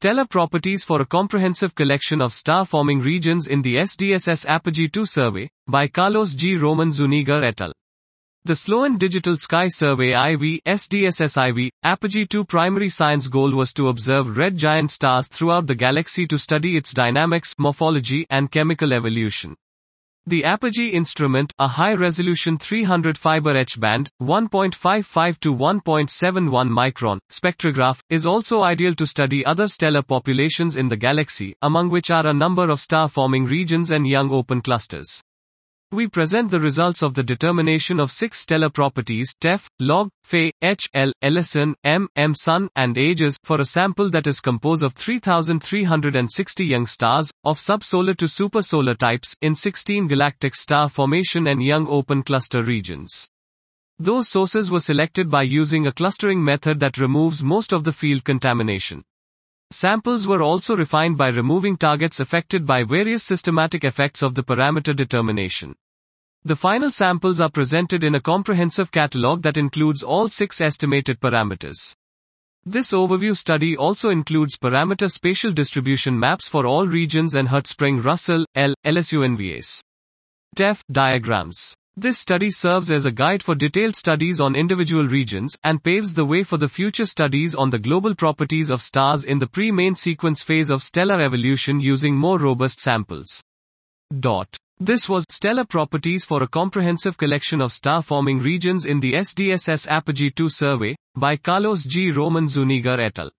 Stellar Properties for a Comprehensive Collection of Star-Forming Regions in the SDSS Apogee 2 Survey, by Carlos G. Roman Zuniga et al. The Sloan Digital Sky Survey IV, SDSS-IV, Apogee 2 primary science goal was to observe red giant stars throughout the galaxy to study its dynamics, morphology, and chemical evolution. The Apogee instrument, a high-resolution 300 fiber H-band, 1.55 to 1.71 micron, spectrograph, is also ideal to study other stellar populations in the galaxy, among which are a number of star-forming regions and young open clusters. We present the results of the determination of six stellar properties TEF, log, Fe, H, L, Ellison, M, M sun, and ages for a sample that is composed of 3,360 young stars, of subsolar to supersolar types, in 16 galactic star formation and young open cluster regions. Those sources were selected by using a clustering method that removes most of the field contamination. Samples were also refined by removing targets affected by various systematic effects of the parameter determination. The final samples are presented in a comprehensive catalog that includes all six estimated parameters. This overview study also includes parameter spatial distribution maps for all regions and Hertzsprung-Russell, L, LSUNVAs. TEF diagrams. This study serves as a guide for detailed studies on individual regions and paves the way for the future studies on the global properties of stars in the pre-main sequence phase of stellar evolution using more robust samples. Dot. This was Stellar Properties for a Comprehensive Collection of Star-Forming Regions in the SDSS Apogee 2 Survey by Carlos G. Roman Zuniga et al.